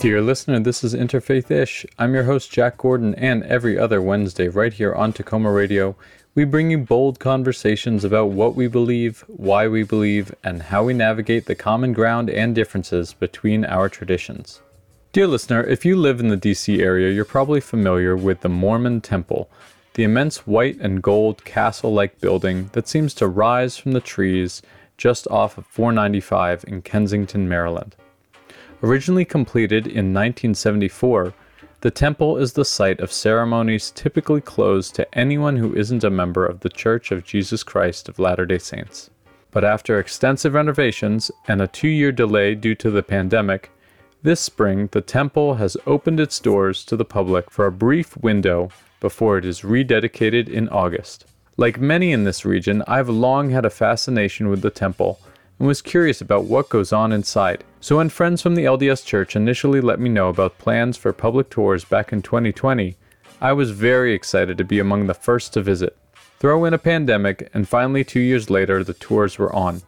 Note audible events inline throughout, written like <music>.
Dear listener, this is Interfaith Ish. I'm your host, Jack Gordon, and every other Wednesday, right here on Takoma Radio, we bring you bold conversations about what we believe, why we believe, and how we navigate the common ground and differences between our traditions. Dear listener, if you live in the DC area, you're probably familiar with the Mormon Temple, the immense white and gold castle like building that seems to rise from the trees just off of 495 in Kensington, Maryland. Originally completed in 1974, the temple is the site of ceremonies typically closed to anyone who isn't a member of the Church of Jesus Christ of Latter day Saints. But after extensive renovations and a two year delay due to the pandemic, this spring the temple has opened its doors to the public for a brief window before it is rededicated in August. Like many in this region, I've long had a fascination with the temple and was curious about what goes on inside. So when friends from the LDS Church initially let me know about plans for public tours back in 2020, I was very excited to be among the first to visit. Throw in a pandemic, and finally, two years later, the tours were on.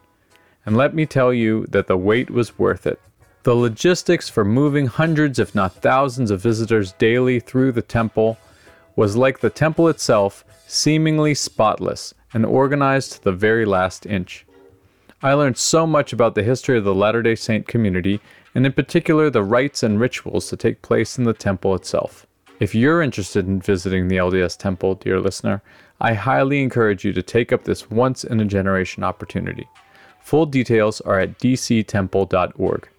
And let me tell you that the wait was worth it. The logistics for moving hundreds, if not thousands, of visitors daily through the temple was like the temple itself, seemingly spotless and organized to the very last inch. I learned so much about the history of the Latter day Saint community, and in particular the rites and rituals that take place in the temple itself. If you're interested in visiting the LDS temple, dear listener, I highly encourage you to take up this once in a generation opportunity. Full details are at dctemple.org.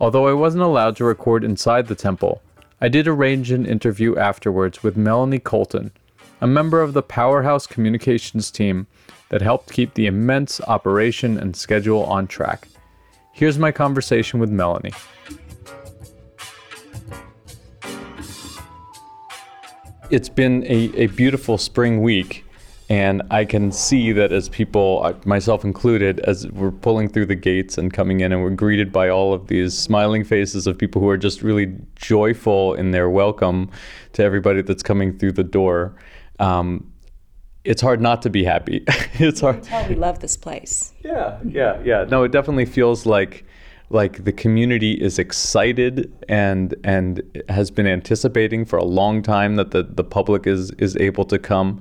Although I wasn't allowed to record inside the temple, I did arrange an interview afterwards with Melanie Colton, a member of the Powerhouse Communications team that helped keep the immense operation and schedule on track. Here's my conversation with Melanie. It's been a, a beautiful spring week, and I can see that as people, uh, myself included, as we're pulling through the gates and coming in, and we're greeted by all of these smiling faces of people who are just really joyful in their welcome to everybody that's coming through the door. Um, it's hard not to be happy. <laughs> it's hard. Tell we love this place. Yeah, yeah, yeah. No, it definitely feels like like the community is excited and and has been anticipating for a long time that the, the public is is able to come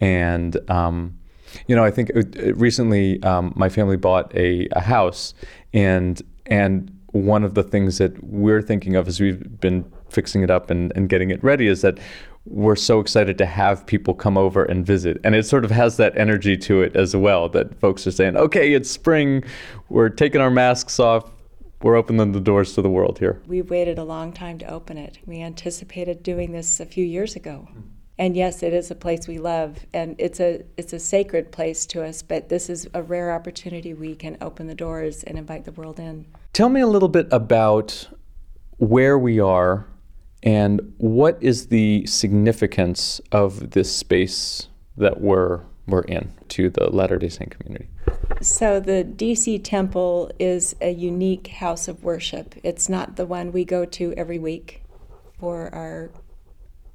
and um, you know I think recently um, my family bought a, a house and and one of the things that we're thinking of as we've been fixing it up and, and getting it ready is that we're so excited to have people come over and visit. And it sort of has that energy to it as well that folks are saying, okay, it's spring, we're taking our masks off, we're opening the doors to the world here. We waited a long time to open it. We anticipated doing this a few years ago. And yes, it is a place we love and it's a it's a sacred place to us, but this is a rare opportunity we can open the doors and invite the world in. Tell me a little bit about where we are and what is the significance of this space that we're we're in to the Latter Day Saint community? So the DC Temple is a unique house of worship. It's not the one we go to every week for our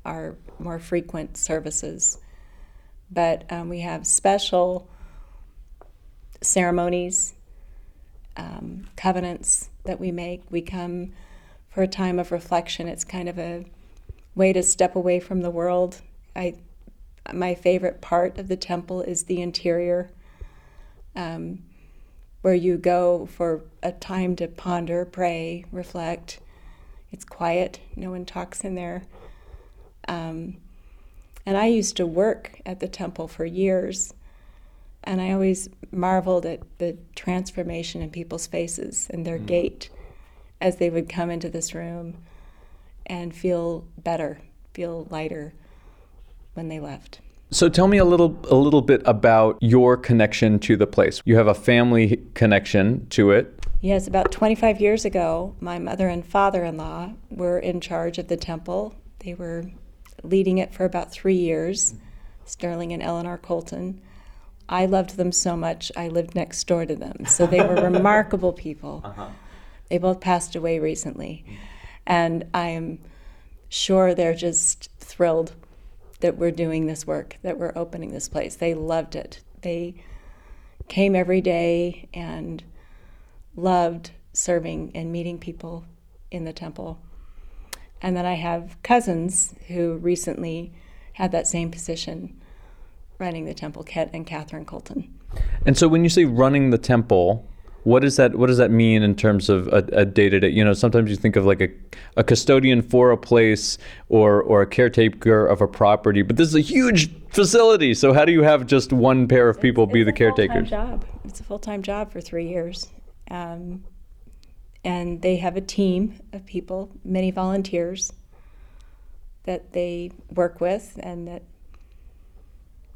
our more frequent services, but um, we have special ceremonies, um, covenants that we make. We come for a time of reflection. It's kind of a way to step away from the world. I, my favorite part of the temple is the interior, um, where you go for a time to ponder, pray, reflect. It's quiet, no one talks in there. Um, and I used to work at the temple for years, and I always marveled at the transformation in people's faces and their mm. gait as they would come into this room and feel better, feel lighter when they left. So tell me a little a little bit about your connection to the place. You have a family connection to it. Yes, about 25 years ago, my mother and father-in-law were in charge of the temple. They were leading it for about 3 years. Sterling and Eleanor Colton. I loved them so much. I lived next door to them. So they were <laughs> remarkable people. Uh-huh. They both passed away recently. And I am sure they're just thrilled that we're doing this work, that we're opening this place. They loved it. They came every day and loved serving and meeting people in the temple. And then I have cousins who recently had that same position running the temple, Ket and Catherine Colton. And so when you say running the temple, what does that what does that mean in terms of a day to day? You know, sometimes you think of like a, a custodian for a place or or a caretaker of a property, but this is a huge facility. So how do you have just one pair of people it's, be it's the caretakers? job. It's a full time job for three years, um, and they have a team of people, many volunteers that they work with and that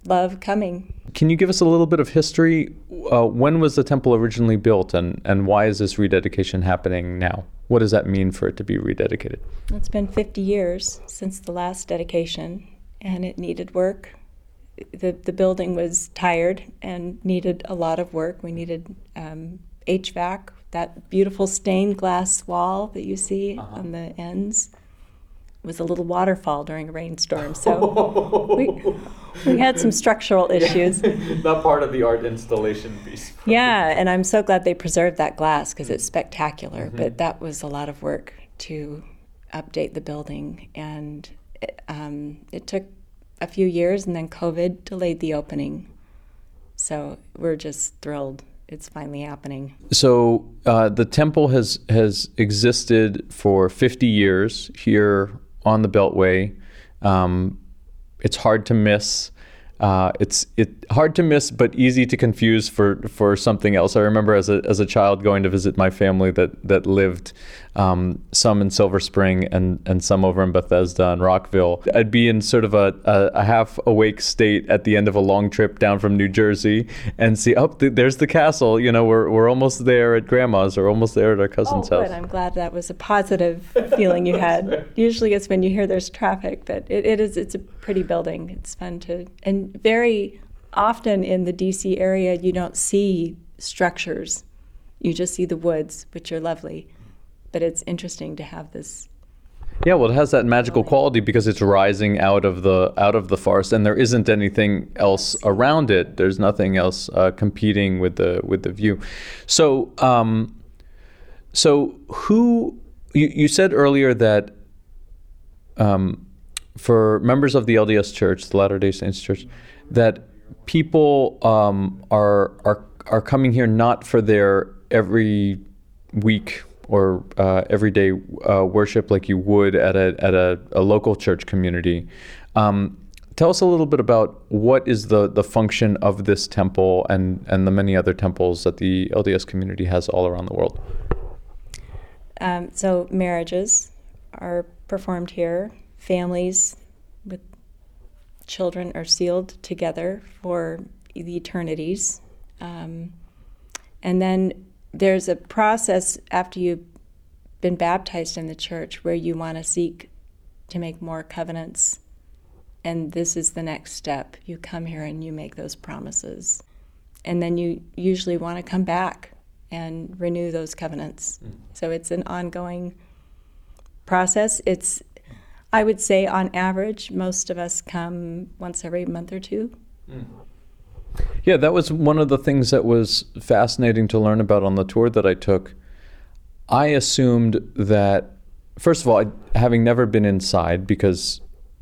love coming. Can you give us a little bit of history? Uh, when was the temple originally built, and, and why is this rededication happening now? What does that mean for it to be rededicated? It's been 50 years since the last dedication, and it needed work. The, the building was tired and needed a lot of work. We needed um, HVAC, that beautiful stained glass wall that you see uh-huh. on the ends was a little waterfall during a rainstorm. So <laughs> we, we had some structural issues. <laughs> Not part of the art installation piece. yeah, and I'm so glad they preserved that glass because it's spectacular. Mm-hmm. But that was a lot of work to update the building, and it, um, it took a few years, and then COVID delayed the opening. So we're just thrilled it's finally happening. So uh, the temple has has existed for 50 years here on the Beltway. Um, it's hard to miss. Uh, it's it hard to miss, but easy to confuse for for something else. I remember as a as a child going to visit my family that that lived um, some in Silver Spring and and some over in Bethesda and Rockville. I'd be in sort of a, a, a half awake state at the end of a long trip down from New Jersey and see, oh, th- there's the castle. You know, we're we're almost there at Grandma's or almost there at our cousin's oh, house. Good. I'm glad that was a positive feeling you had. <laughs> Usually, it's when you hear there's traffic, but it, it is. It's a pretty building. It's fun to and very often in the DC area, you don't see structures. You just see the woods, which are lovely. But it's interesting to have this. Yeah, well, it has that magical quality because it's rising out of the out of the forest, and there isn't anything else around it. There's nothing else uh, competing with the with the view. So, um, so who you, you said earlier that um, for members of the LDS Church, the Latter Day Saints Church, that people um, are are are coming here not for their every week or uh, everyday uh, worship like you would at a at a, a local church community. Um, tell us a little bit about what is the the function of this temple and and the many other temples that the LDS community has all around the world. Um, so marriages are performed here. Families with children are sealed together for the eternities. Um, and then there's a process after you've been baptized in the church where you want to seek to make more covenants. And this is the next step. You come here and you make those promises. And then you usually want to come back and renew those covenants. Mm. So it's an ongoing process. It's I would say on average, most of us come once every month or two. Mm. Yeah, that was one of the things that was fascinating to learn about on the tour that I took. I assumed that, first of all, I, having never been inside, because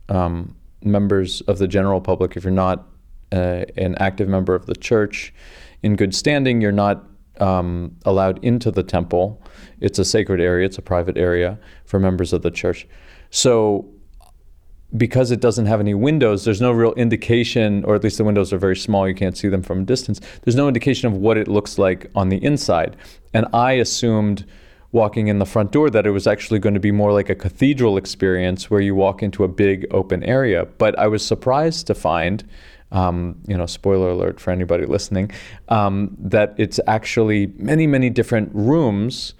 um, members of the general public, if you're not uh, an active member of the church in good standing, you're not um, allowed into the temple. It's a sacred area, it's a private area for members of the church. So because it doesn't have any windows, there's no real indication, or at least the windows are very small, you can't see them from a distance. There's no indication of what it looks like on the inside. And I assumed walking in the front door that it was actually going to be more like a cathedral experience where you walk into a big open area. But I was surprised to find, um, you know, spoiler alert for anybody listening, um, that it's actually many, many different rooms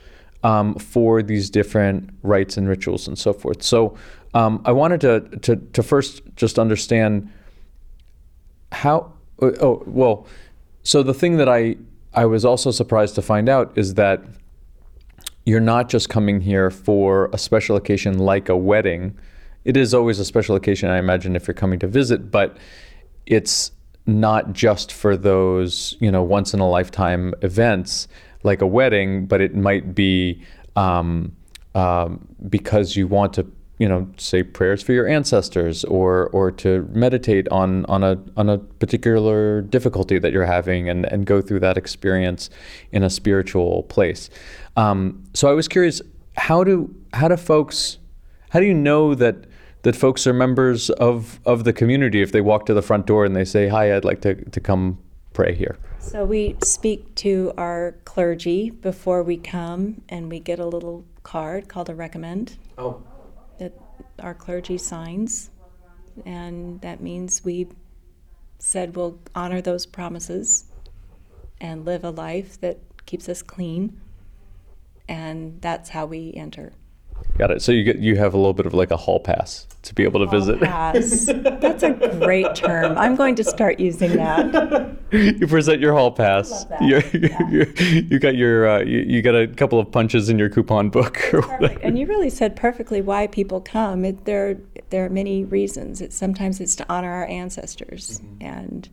um, for these different rites and rituals and so forth. So um, I wanted to, to, to first just understand how. Uh, oh well, so the thing that I I was also surprised to find out is that you're not just coming here for a special occasion like a wedding. It is always a special occasion, I imagine, if you're coming to visit, but it's not just for those you know once in a lifetime events like a wedding, but it might be um, um, because you want to you know say prayers for your ancestors or or to meditate on on a on a particular difficulty that you're having and and go through that experience in a spiritual place. Um, so I was curious how do how do folks how do you know that that folks are members of of the community if they walk to the front door and they say hi I'd like to to come pray here So we speak to our clergy before we come, and we get a little card called a recommend. Oh. that our clergy signs, and that means we said we'll honor those promises and live a life that keeps us clean, and that's how we enter. Got it so you get you have a little bit of like a hall pass to be able to visit Pass. That's a great term. I'm going to start using that. <laughs> you present your hall pass. You're, <laughs> you're, you got your uh, you, you got a couple of punches in your coupon book. Or <laughs> Perfect. whatever. And you really said perfectly why people come. It, there, there are many reasons. It's sometimes it's to honor our ancestors and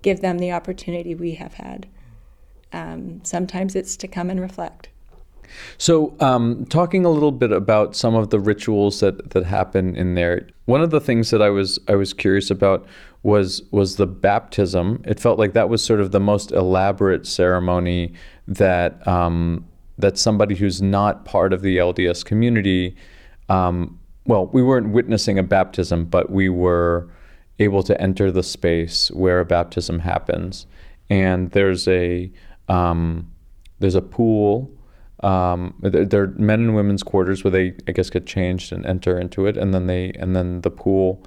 give them the opportunity we have had. Um, sometimes it's to come and reflect. So, um, talking a little bit about some of the rituals that that happen in there. One of the things that I was I was curious about was was the baptism. It felt like that was sort of the most elaborate ceremony that um, that somebody who's not part of the LDS community. Um, well, we weren't witnessing a baptism, but we were able to enter the space where a baptism happens, and there's a um, there's a pool. Um, they're, they're men and women's quarters where they, I guess, get changed and enter into it, and then they and then the pool.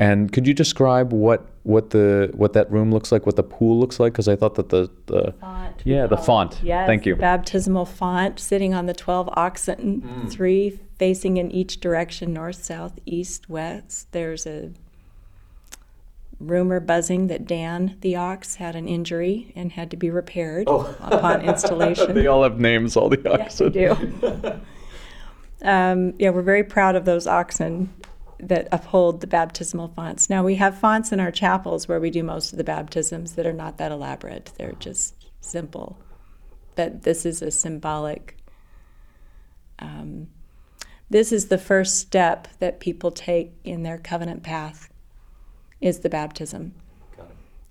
And could you describe what what the what that room looks like, what the pool looks like? Because I thought that the the Font. yeah the font. Yes. Thank you. Baptismal font sitting on the 12 oxen, three facing in each direction north, south, east, west. There's a rumor buzzing that Dan the ox had an injury and had to be repaired upon installation. <laughs> they all have names. All the oxen. Yes, <laughs> do. um, yeah, we're very proud of those oxen that uphold the baptismal fonts. Now, we have fonts in our chapels where we do most of the baptisms that are not that elaborate, they're just simple. But this is a symbolic. Um, this is the first step that people take in their covenant path is the baptism.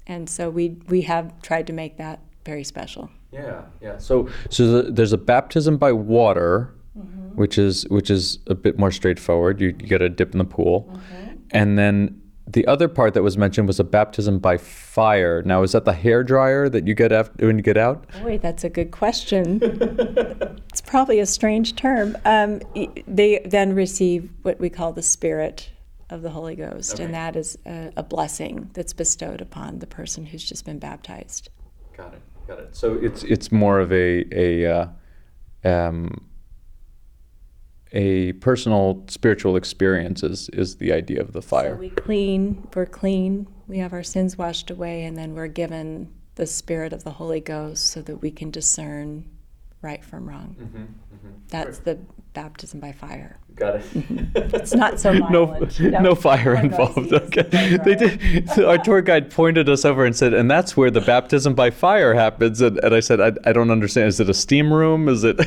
And so we we have tried to make that very special. Yeah, yeah. So, so the, there's a baptism by water, Mm-hmm. which is which is a bit more straightforward. You, you get a dip in the pool, Mm-hmm. and then the other part that was mentioned was a baptism by fire. Now, is that the hair dryer that you get after when you get out? Boy, that's a good question. <laughs> it's probably a strange term. Um, they then receive what we call the Spirit of the Holy Ghost, Okay. and that is a, a blessing that's bestowed upon the person who's just been baptized. Got it. Got it. So it's it's more of a a uh, um, a personal spiritual experience is, is the idea of the fire. So we clean, we're clean, we have our sins washed away, and then we're given the Spirit of the Holy Ghost so that we can discern right from wrong. That's the baptism by fire. Got it. It's not so <laughs> no, violent. no, fire One involved. Okay, right, they right. did. <laughs> Our tour guide pointed us over and said, "And that's where the baptism by fire happens." And, and I said, I, "I don't understand. Is it a steam room? Is it?"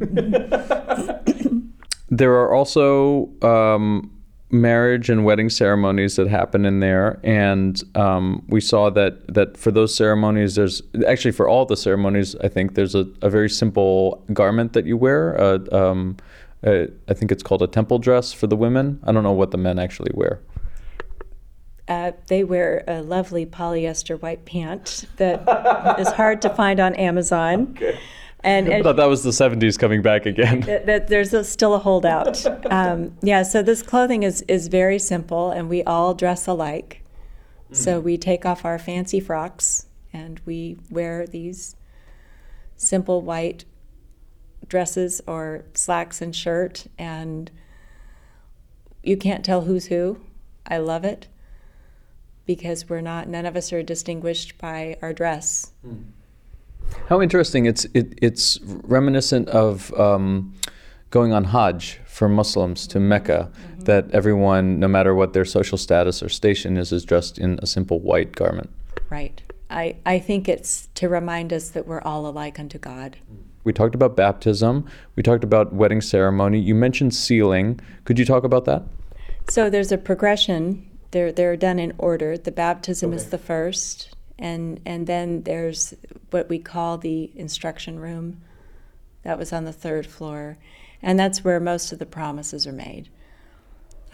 <laughs> There are also um, marriage and wedding ceremonies that happen in there, and um, we saw that that for those ceremonies, there's actually for all the ceremonies, I think there's a, a very simple garment that you wear. Uh, um, uh, I think it's called a temple dress for the women. I don't know what the men actually wear. Uh, they wear a lovely polyester white pant that <laughs> is hard to find on Amazon. And, I thought that was the 70s coming back again. that, that there's a, still a holdout. <laughs> Um, yeah, so this clothing is, is very simple, and we all dress alike. So we take off our fancy frocks and we wear these simple white dresses or slacks and shirt, and you can't tell who's who. I love it because we're not, none of us are distinguished by our dress. Hmm. How interesting! It's it, it's reminiscent of um, going on Hajj for Muslims to Mecca. Mm-hmm. That everyone, no matter what their social status or station is, is dressed in a simple white garment. Right. I, I think it's to remind us that we're all alike unto God. Hmm. We talked about baptism. We talked about wedding ceremony. You mentioned sealing. Could you talk about that? So there's a progression. They're they're done in order. The baptism is the first, and and then there's what we call the instruction room. That was on the third floor, and that's where most of the promises are made.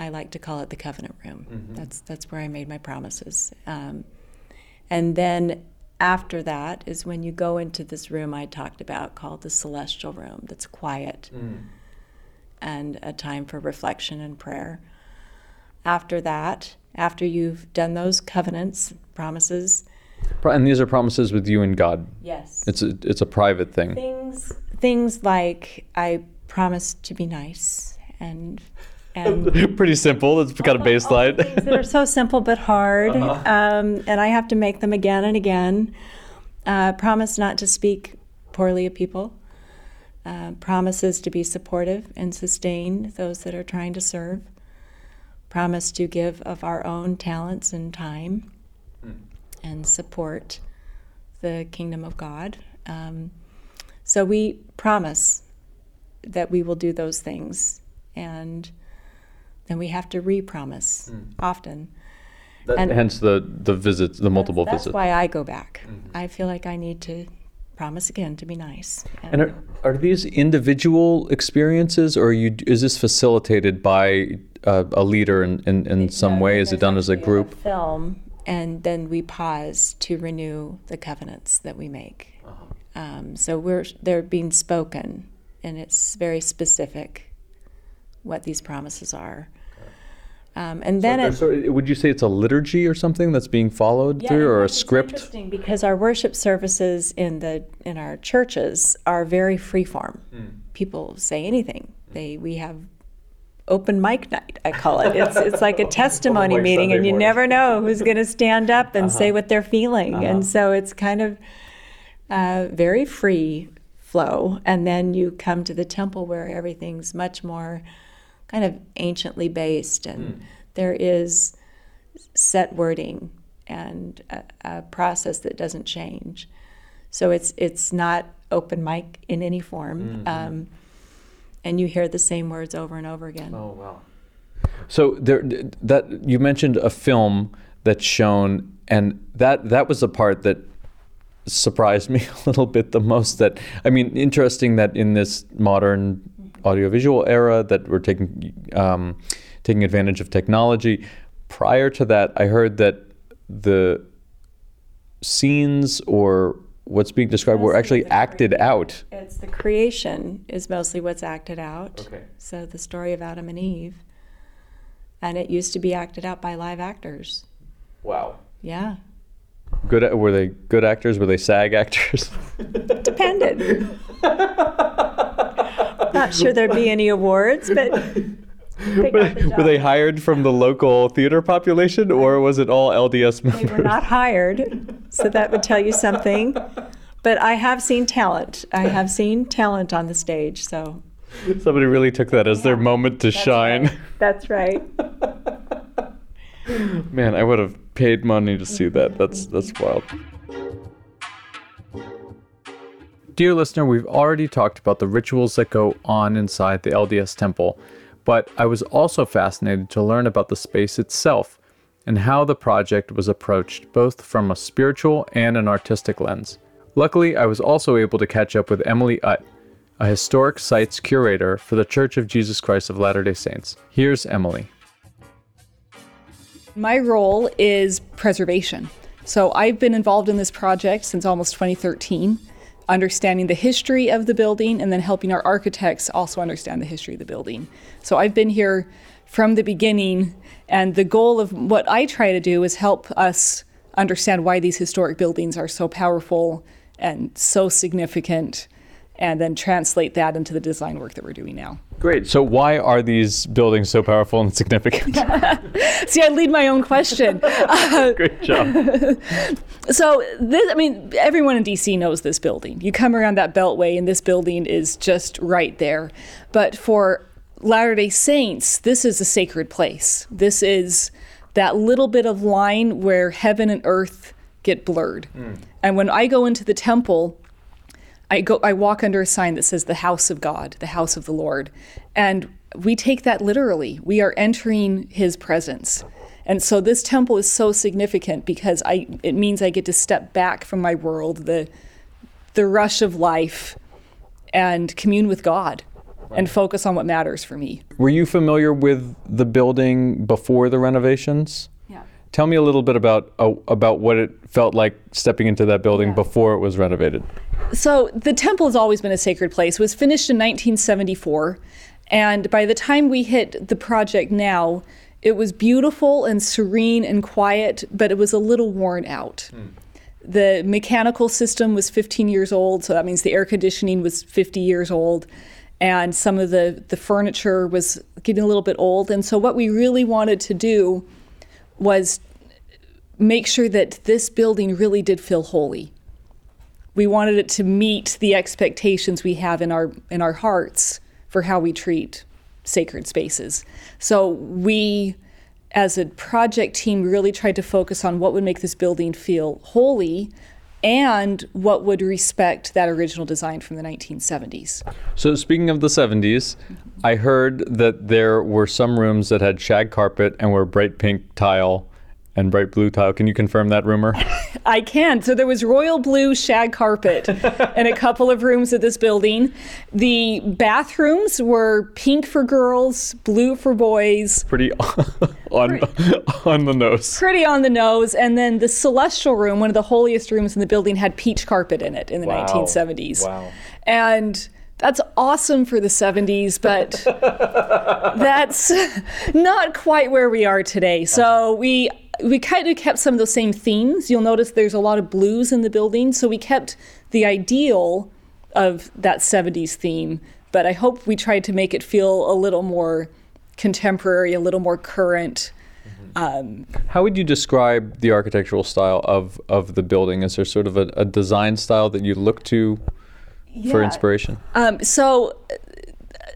I like to call it the covenant room. That's that's where I made my promises. Um, and then after that is when you go into this room I talked about called the celestial room. That's quiet mm. and a time for reflection and prayer. After that, after you've done those covenants, promises, And these are promises with you and God. yes. It's a it's a private thing. things things like I promise to be nice and and <laughs> Pretty simple. It's kind of things baseline. that are so simple but hard, um, and I have to make them again and again. Uh, promise not to speak poorly of people. Uh, promises to be supportive and sustain those that are trying to serve. Promise to give of our own talents and time and support the kingdom of God. Um, so we promise that we will do those things, and then we have to re-promise often. And- Hence the the visits, the multiple That's visits. That's why I go back. I feel like I need to promise again to be nice. And are, are these individual experiences, or are you is this facilitated by uh, a leader in, in, in some way? Is it done as a There's group? film, and then we pause to renew the covenants that we make. Uh-huh. Um, so we're they're being spoken, and it's very specific what these promises are. Um, and then it, So would you say it's a liturgy or something that's being followed Yeah, through, or a script? interesting because our worship services in the in our churches are very freeform. Hmm. People say anything. They we have open mic night. I call it. It's it's like a <laughs> testimony meeting, Sunday and you morning. never know who's going to stand up and Uh-huh. say what they're feeling. And so it's kind of uh, very free flow. And then you come to the temple where everything's much more kind of anciently based, and there is set wording and a, a process that doesn't change. So it's it's not open mic in any form, um, and you hear the same words over and over again. Oh wow! So there, that you mentioned a film that's shown, and that that was the part that surprised <laughs> me a little bit the most. That I mean, interesting that in this modern audiovisual era that we're taking um, taking advantage of technology. Prior to that, I heard that the scenes or what's being described were actually acted out. It's the creation is mostly what's acted out. Okay. So the story of Adam and Eve, and it used to be acted out by live actors. Wow. Yeah, Good. Were they good actors? Were they SAG actors? depended. <laughs> Not sure there'd be any awards, but <laughs> they the were they hired from the local theater population, or was it all LDS members? They members? were not hired, so that would tell you something. But I have seen talent. I <laughs> have seen talent on the stage, so Somebody really took that as their moment to shine. that's right. <laughs> Man, I would have paid money to see that. That's that's wild. Dear listener, we've already talked about the rituals that go on inside the LDS temple, but I was also fascinated to learn about the space itself and how the project was approached both from a spiritual and an artistic lens. Luckily, I was also able to catch up with Emily Utt, a historic sites curator for the Church of Jesus Christ of Latter day Saints. Here's Emily. My role is preservation. So I've been involved in this project since almost 2013, understanding the history of the building and then helping our architects also understand the history of the building. So I've been here from the beginning, and the goal of what I try to do is help us understand why these historic buildings are so powerful and so significant, and then translate that into the design work that we're doing now. Great. So, why are these buildings so powerful and significant? <laughs> See, I lead my own question. <laughs> Great job. <laughs> So this, I mean, everyone in DC knows this building. You come around that beltway, and this building is just right there. But for Latter Day Saints, this is a sacred place. This is that little bit of line where heaven and earth get blurred. Hmm. And when I go into the temple, I go I walk under a sign that says the house of God, the house of the Lord. And we take that literally. We are entering his presence. And so this temple is so significant because I it means I get to step back from my world, the the rush of life and commune with God and focus on what matters for me. Were you familiar with the building before the renovations? Tell me a little bit about uh, about what it felt like stepping into that building Yeah. before it was renovated. So the temple has always been a sacred place. It was finished in 1974, and by the time we hit the project now, it was beautiful and serene and quiet, but it was a little worn out. The mechanical system was 15 years old, so that means the air conditioning was 50 years old, and some of the the furniture was getting a little bit old. And so what we really wanted to do was make sure that this building really did feel holy we wanted it to meet the expectations we have in our in our hearts for how we treat sacred spaces. So we as a project team really tried to focus on what would make this building feel holy and what would respect that original design from the 1970s. So speaking of the 70s, I heard that there were some rooms that had shag carpet and were bright pink tile and bright blue tile. Can you confirm that rumor? <laughs> I can. So there was royal blue shag carpet <laughs> in a couple of rooms of this building. The bathrooms were pink for girls, blue for boys. Pretty <laughs> on on the nose. Pretty on the nose. And then the celestial room, one of the holiest rooms in the building, had peach carpet in it in the Wow. 1970s. Wow. And that's awesome for the 70s, but that's not quite where we are today. So we we kind of kept some of those same themes. You'll notice there's a lot of blues in the building, so we kept the ideal of that 70s theme, but I hope we tried to make it feel a little more contemporary, a little more current. Um, How would you describe the architectural style of, of the building? Is there sort of a, a design style that you look to for inspiration? Um, so uh,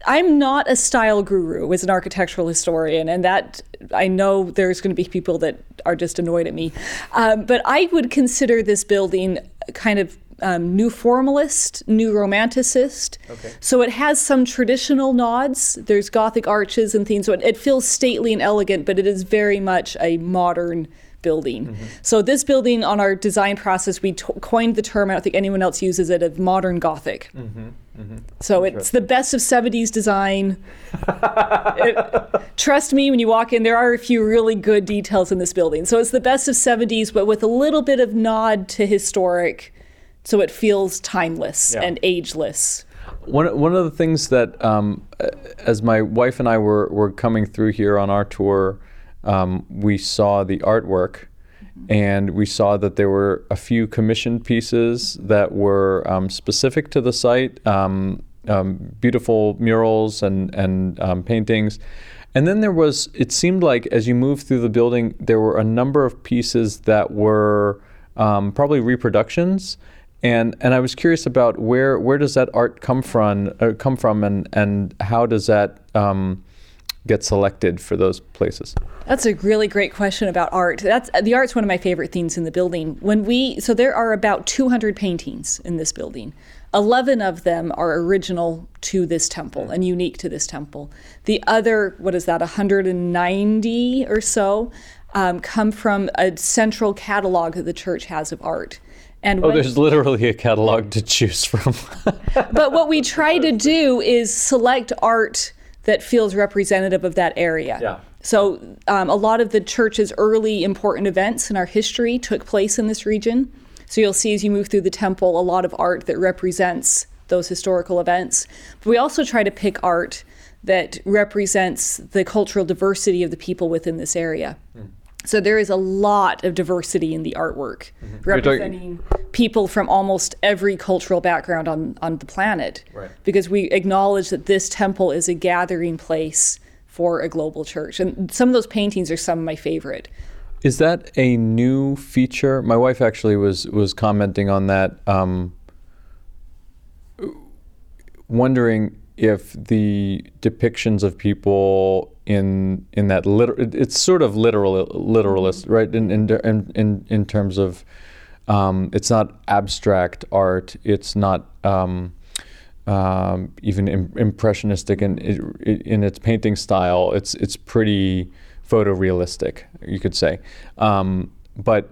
I'm not a style guru as an architectural historian, and that I know there's going to be people that are just annoyed at me. Um, but I would consider this building kind of um, new formalist, new romanticist. Okay. So it has some traditional nods. There's Gothic arches and things. So it, it feels stately and elegant, but it is very much a modern building. So this building, on our design process, we to- coined the term. I don't think anyone else uses it of modern Gothic. So it's the best of 70s design. <laughs> It- trust me, when you walk in, there are a few really good details in this building. So it's the best of 70s, but with a little bit of nod to historic, so it feels timeless Yeah. and ageless. One, one of the things that, um, uh, as my wife and I were, were coming through here on our tour, um, we saw the artwork and we saw that there were a few commissioned pieces that were um, specific to the site, um, um, beautiful murals and, and um, paintings. And then there was, it seemed like as you moved through the building, there were a number of pieces that were um, probably reproductions. And and I was curious about where where does that art come from uh, come from and and how does that um, get selected for those places? That's a really great question about art. That's the art's one of my favorite themes in the building. When we so there are about 200 paintings in this building. 11 of them are original to this temple and unique to this temple. The other, what is that, 190 or so, um, come from a central catalog that the church has of art. And Oh, when- there's literally a catalog to choose from. <laughs> but what we try to do is select art that feels representative of that area. Yeah. So um, a lot of the church's early important events in our history took place in this region. So you'll see as you move through the temple a lot of art that represents those historical events. But we also try to pick art that represents the cultural diversity of the people within this area. So there is a lot of diversity in the artwork, You're talking- representing people from almost every cultural background on, on the planet. Right. Because we acknowledge that this temple is a gathering place for a global church. And some of those paintings are some of my favorite. Is that a new feature? My wife actually was was commenting on that, um, wondering if the depictions of people in in that liter- it- it's sort of literal literalist, right? In in in in, in terms of um, it's not abstract art. It's not um, um, even Im- impressionistic in, in its painting style. It's it's pretty photorealistic, you could say. Um, but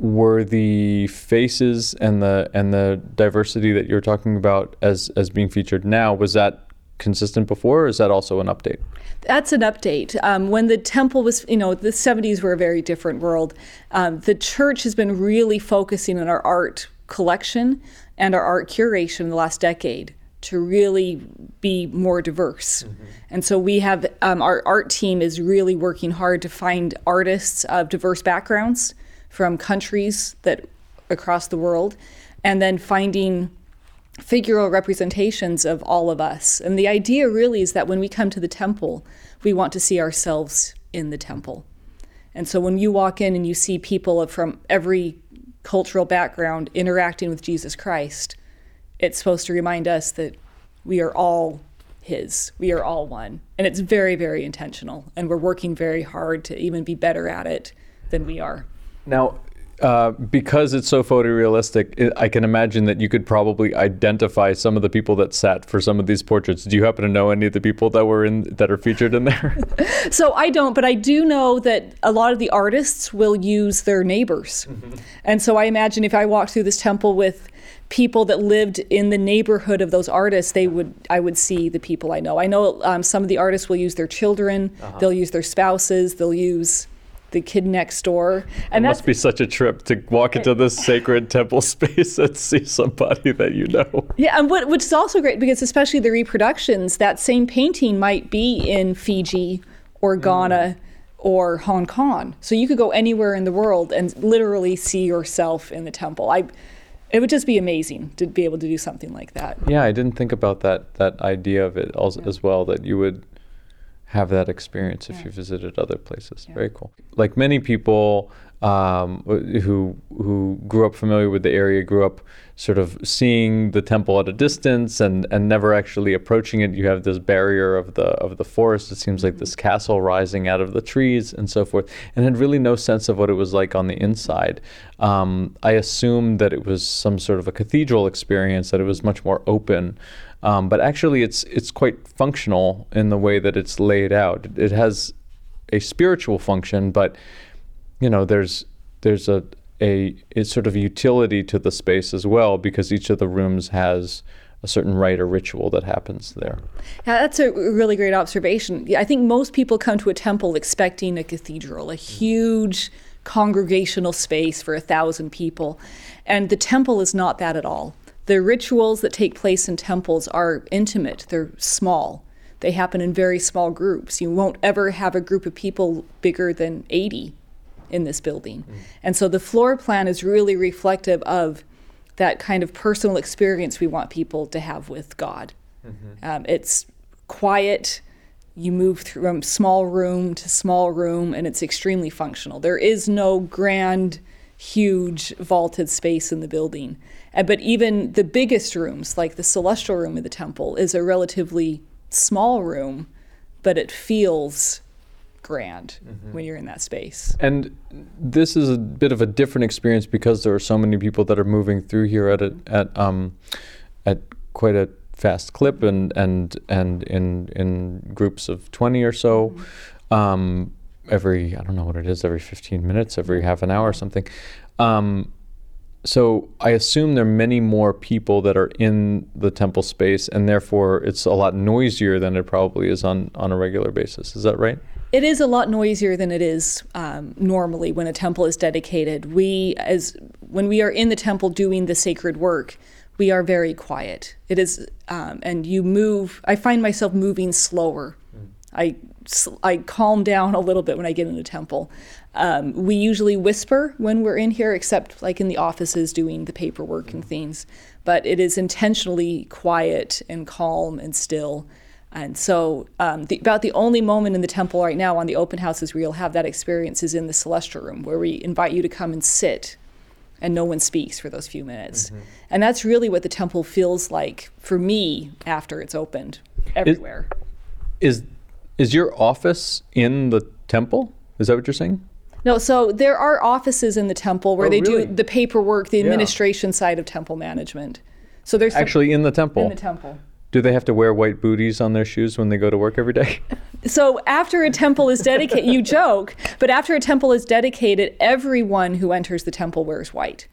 were the faces and the and the diversity that you're talking about as as being featured now was that consistent before, or is that also an update? That's an update. Um, when the temple was, you know, the 70s were a very different world. Um, the church has been really focusing on our art collection and our art curation in the last decade to really be more diverse. Mm-hmm. And so we have um, our art team is really working hard to find artists of diverse backgrounds from countries that across the world, and then finding figural representations of all of us. And the idea really is that when we come to the temple, we want to see ourselves in the temple. And so when you walk in and you see people from every cultural background interacting with Jesus Christ, it's supposed to remind us that we are all His. We are all one. And it's very, very intentional. And we're working very hard to even be better at it than we are. Now, uh, because it's so photorealistic, it, I can imagine that you could probably identify some of the people that sat for some of these portraits. Do you happen to know any of the people that were in that are featured in there? <laughs> so I don't, but I do know that a lot of the artists will use their neighbors, mm-hmm. and so I imagine if I walked through this temple with people that lived in the neighborhood of those artists, they would I would see the people I know. I know um, some of the artists will use their children, uh-huh. they'll use their spouses, they'll use the kid next door. And it must be such a trip to walk into this <laughs> sacred temple space and see somebody that you know. Yeah, and what, which is also great because especially the reproductions, that same painting might be in Fiji or mm. Ghana. Mm. Or Hong Kong. So you could go anywhere in the world and literally see yourself in the temple. I, it would just be amazing to be able to do something like that. Yeah, I didn't think about that that idea of it as, yeah. as well. That you would have that experience if yeah. you visited other places. Yeah. Very cool. Like many people um, who who grew up familiar with the area, grew up sort of seeing the temple at a distance and, and never actually approaching it. You have this barrier of the of the forest. It seems like this castle rising out of the trees and so forth, and had really no sense of what it was like on the inside. Um, I assumed that it was some sort of a cathedral experience, that it was much more open. Um, but actually, it's it's quite functional in the way that it's laid out. It has a spiritual function, but you know, there's there's a a it's sort of utility to the space as well because each of the rooms has a certain rite or ritual that happens there. Yeah, that's a really great observation. I think most people come to a temple expecting a cathedral, a huge congregational space for a thousand people. And the temple is not that at all. The rituals that take place in temples are intimate, they're small. They happen in very small groups. You won't ever have a group of people bigger than 80 in this building. Mm. And so the floor plan is really reflective of that kind of personal experience we want people to have with God. Mm-hmm. Um, it's quiet. You move from small room to small room, and it's extremely functional. There is no grand, huge vaulted space in the building. Uh, but even the biggest rooms, like the celestial room of the temple, is a relatively small room, but it feels grand mm-hmm. when you're in that space. And this is a bit of a different experience because there are so many people that are moving through here at a, at um at quite a fast clip and and and in in groups of 20 or so. Mm-hmm. Um, every I don't know what it is every 15 minutes, every half an hour or something. Um, so I assume there are many more people that are in the temple space, and therefore it's a lot noisier than it probably is on on a regular basis. Is that right? It is a lot noisier than it is um, normally when a temple is dedicated. We, as when we are in the temple doing the sacred work, we are very quiet. It is, um, and you move. I find myself moving slower. Mm. I I calm down a little bit when I get in the temple. Um, we usually whisper when we're in here, except like in the offices doing the paperwork and things. But it is intentionally quiet and calm and still. And so, um, the, about the only moment in the temple right now on the open houses where you'll have that experience is in the celestial room, where we invite you to come and sit and no one speaks for those few minutes. Mm-hmm. And that's really what the temple feels like for me after it's opened everywhere. Is, is, is your office in the temple? Is that what you're saying? No, so there are offices in the temple where Oh, they really? do the paperwork, the Yeah. administration side of temple management. So there's Actually, in the temple. in the temple. Do they have to wear white booties on their shoes when they go to work every day? <laughs> So after a temple is dedicated, you joke, but after a temple is dedicated, everyone who enters the temple wears white.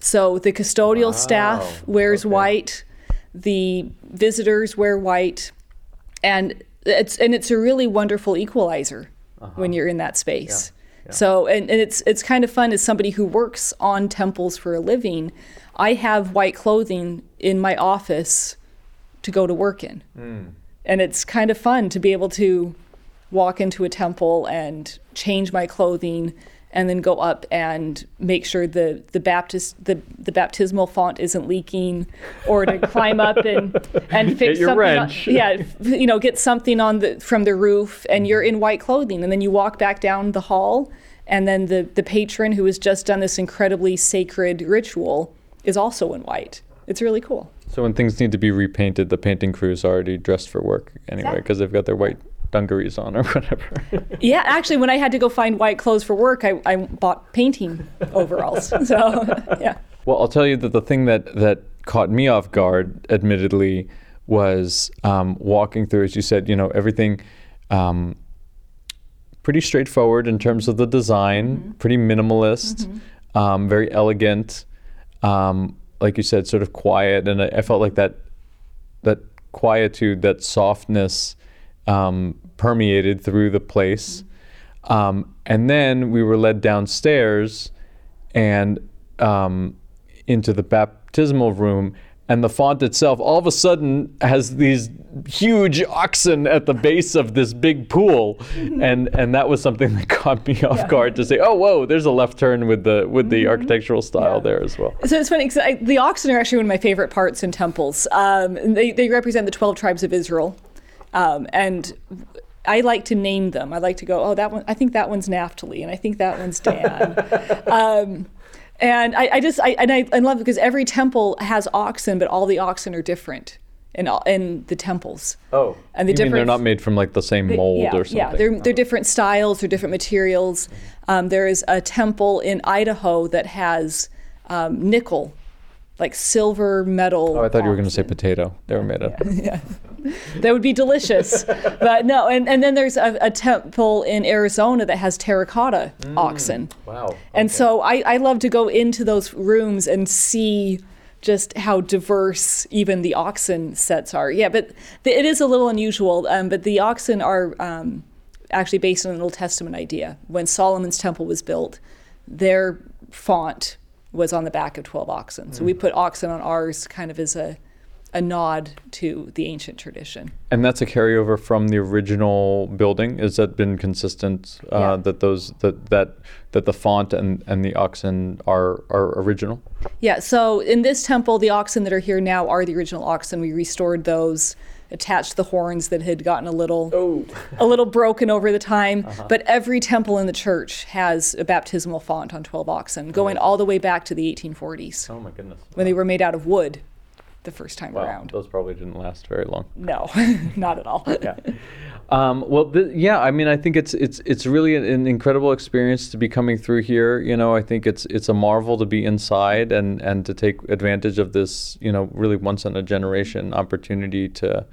So the custodial staff wears okay. white, the visitors wear white, and it's and it's a really wonderful equalizer uh-huh. when you're in that space. So and, and it's it's kind of fun as somebody who works on temples for a living. I have white clothing in my office to go to work in hmm. and it's kind of fun to be able to walk into a temple and change my clothing and then go up and make sure the the baptist the, the baptismal font isn't leaking or to climb up and and fix something wrench. On, <laughs> yeah you know get something on the from the roof and mm-hmm. you're in white clothing and then you walk back down the hall and then the the patron who has just done this incredibly sacred ritual is also in white it's really cool so when things need to be repainted, the painting crew is already dressed for work anyway Exactly. because they've got their white dungarees on or <laughs> whatever. Yeah, actually, when I had to go find white clothes for work, I, I bought painting overalls. <laughs> So, yeah. Well, I'll tell you that the thing that that caught me off guard, admittedly, was um, walking through. As you said, you know, everything um, pretty straightforward in terms of the design, pretty minimalist, um, very elegant. Um, like you said, sort of quiet, and I, I felt like that that quietude, that softness um, permeated through the place. Um, and then we were led downstairs and um, into the baptismal room. And the font itself all of a sudden has these huge oxen at the base of this big pool, <laughs> and and that was something that caught me off guard to say, oh whoa, there's a left turn with the with the architectural style there as well. So it's funny 'cause I, the oxen are actually one of my favorite parts in temples. Um, they, they represent the 12 tribes of Israel. Um, and I like to name them. I like to go, oh, that one, I think that one's Naphtali, and I think that one's Dan. <laughs> um, and I, I just, I, and I, I love it because every temple has oxen, but all the oxen are different in, all, in the temples. Oh, And the you mean they're not made from like the same mold yeah, or something? Yeah, they're, they're different styles, they're different materials. Um, there is a temple in Idaho that has um, nickel, like silver metal. Oh, I thought you were going to say potato. They were made of. <laughs> That would be delicious. but no, and, and then there's a, a temple in Arizona that has terracotta oxen. Wow. And so I, I love to go into those rooms and see just how diverse even the oxen sets are. Yeah, but the, it is a little unusual. Um, but the oxen are um, actually based on an Old Testament idea. When Solomon's temple was built, their font was on the back of 12 oxen. So we put oxen on ours kind of as a, a nod to the ancient tradition. And that's a carryover from the original building. Has that been consistent? Uh, Yeah. That those that that that the font and, and the oxen are are original. Yeah, so in this temple, the oxen that are here now are the original oxen. We restored those, attached the horns that had gotten a little a little broken over the time. But every temple in the church has a baptismal font on 12 oxen, going all the way back to the 1840s Oh my goodness. when they were made out of wood the first time Wow, around. those probably didn't last very long. No, <laughs> not at all. yeah. Um, well, th- yeah. I mean, I think it's it's it's really an, an incredible experience to be coming through here. You know, I think it's it's a marvel to be inside and and to take advantage of this. You know, really once in a generation opportunity to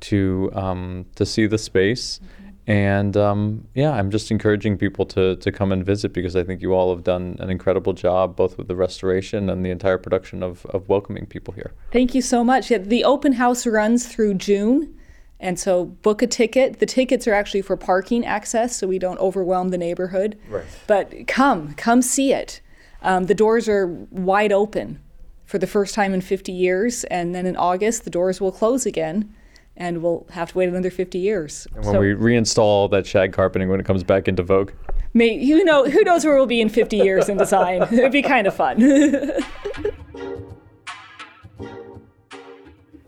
to um, to see the space. And um, yeah, I'm just encouraging people to to come and visit because I think you all have done an incredible job, both with the restoration and the entire production of of welcoming people here. Thank you so much. The open house runs through June. And so book a ticket. The tickets are actually for parking access so we don't overwhelm the neighborhood. Right. But come, come see it. Um, the doors are wide open for the first time in 50 years. And then in August, the doors will close again and we'll have to wait another 50 years. And when we reinstall all that shag carpeting when it comes back into vogue. may, you know, who knows where we'll be in 50 years in design? <laughs> It'd be kind of fun. <laughs>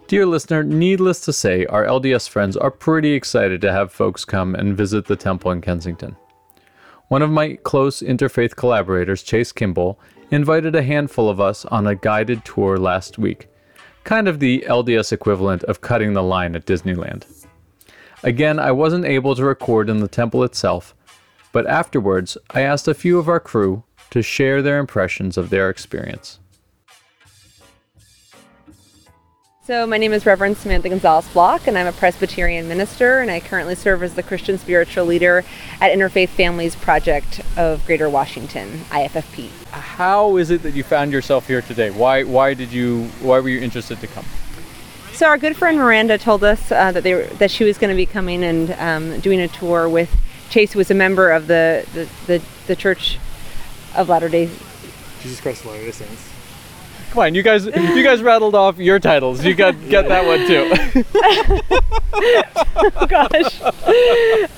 Dear listener, needless to say, our LDS friends are pretty excited to have folks come and visit the temple in Kensington. One of my close interfaith collaborators, Chase Kimball, invited a handful of us on a guided tour last week, kind of the LDS equivalent of cutting the line at Disneyland. Again, I wasn't able to record in the temple itself, But afterwards, I asked a few of our crew to share their impressions of their experience. So, my name is Reverend Samantha Gonzalez Block, and I'm a Presbyterian minister, and I currently serve as the Christian spiritual leader at Interfaith Families Project of Greater Washington, IFFP. How is it that you found yourself here today? Why, why did you, why were you interested to come? So, our good friend Miranda told us uh, that they were, that she was going to be coming and um, doing a tour with Chase, who was a member of the the, the, the Church of Latter Day. Jesus Christ of Latter-day Saints. Come on, you guys, you guys rattled off your titles. You got get that one too. oh <laughs> gosh.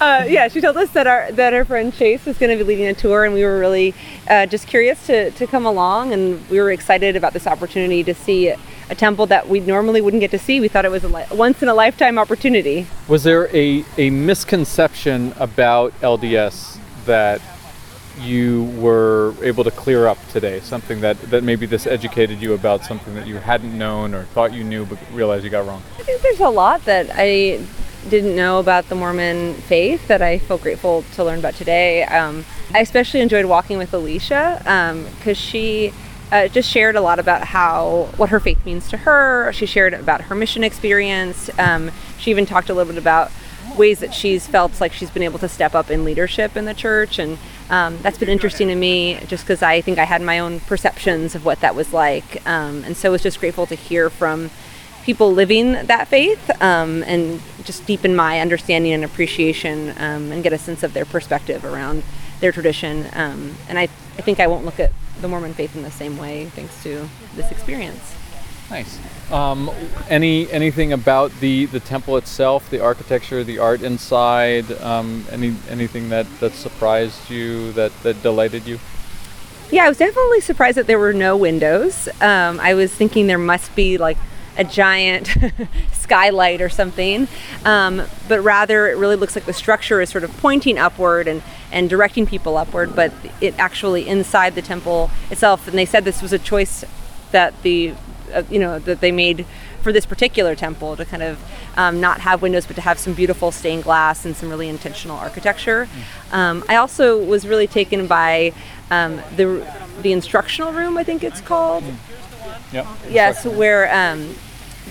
Uh, yeah, she told us that our that her friend Chase was going to be leading a tour, and we were really uh, just curious to to come along, and we were excited about this opportunity to see a temple that we normally wouldn't get to see. We thought it was a li- once in a lifetime opportunity. Was there a a misconception about LDS that you were able to clear up today? Something that, that maybe this educated you about something that you hadn't known or thought you knew but realized you got wrong? I think there's a lot that I didn't know about the Mormon faith that I feel grateful to learn about today. Um, I especially enjoyed walking with Alicia because um, she uh, just shared a lot about how what her faith means to her. She shared about her mission experience. Um, she even talked a little bit about ways that she's felt like she's been able to step up in leadership in the church and um, that's been interesting to me just because i think i had my own perceptions of what that was like. Um, and so I was just grateful to hear from people living that faith um, and just deepen my understanding and appreciation um, and get a sense of their perspective around their tradition. Um, and I, I think i won't look at the mormon faith in the same way thanks to this experience Nice. Um, any anything about the the temple itself, the architecture, the art inside? Um, any anything that that surprised you, that that delighted you? Yeah, I was definitely surprised that there were no windows. Um, I was thinking there must be like a giant <laughs> skylight or something, um, but rather it really looks like the structure is sort of pointing upward and, and directing people upward. But it actually inside the temple itself, and they said this was a choice that the uh, you know that they made for this particular temple to kind of um, not have windows but to have some beautiful stained glass and some really intentional architecture. Um, i also was really taken by um, the the instructional room i think it's called. Yep. Yes where um,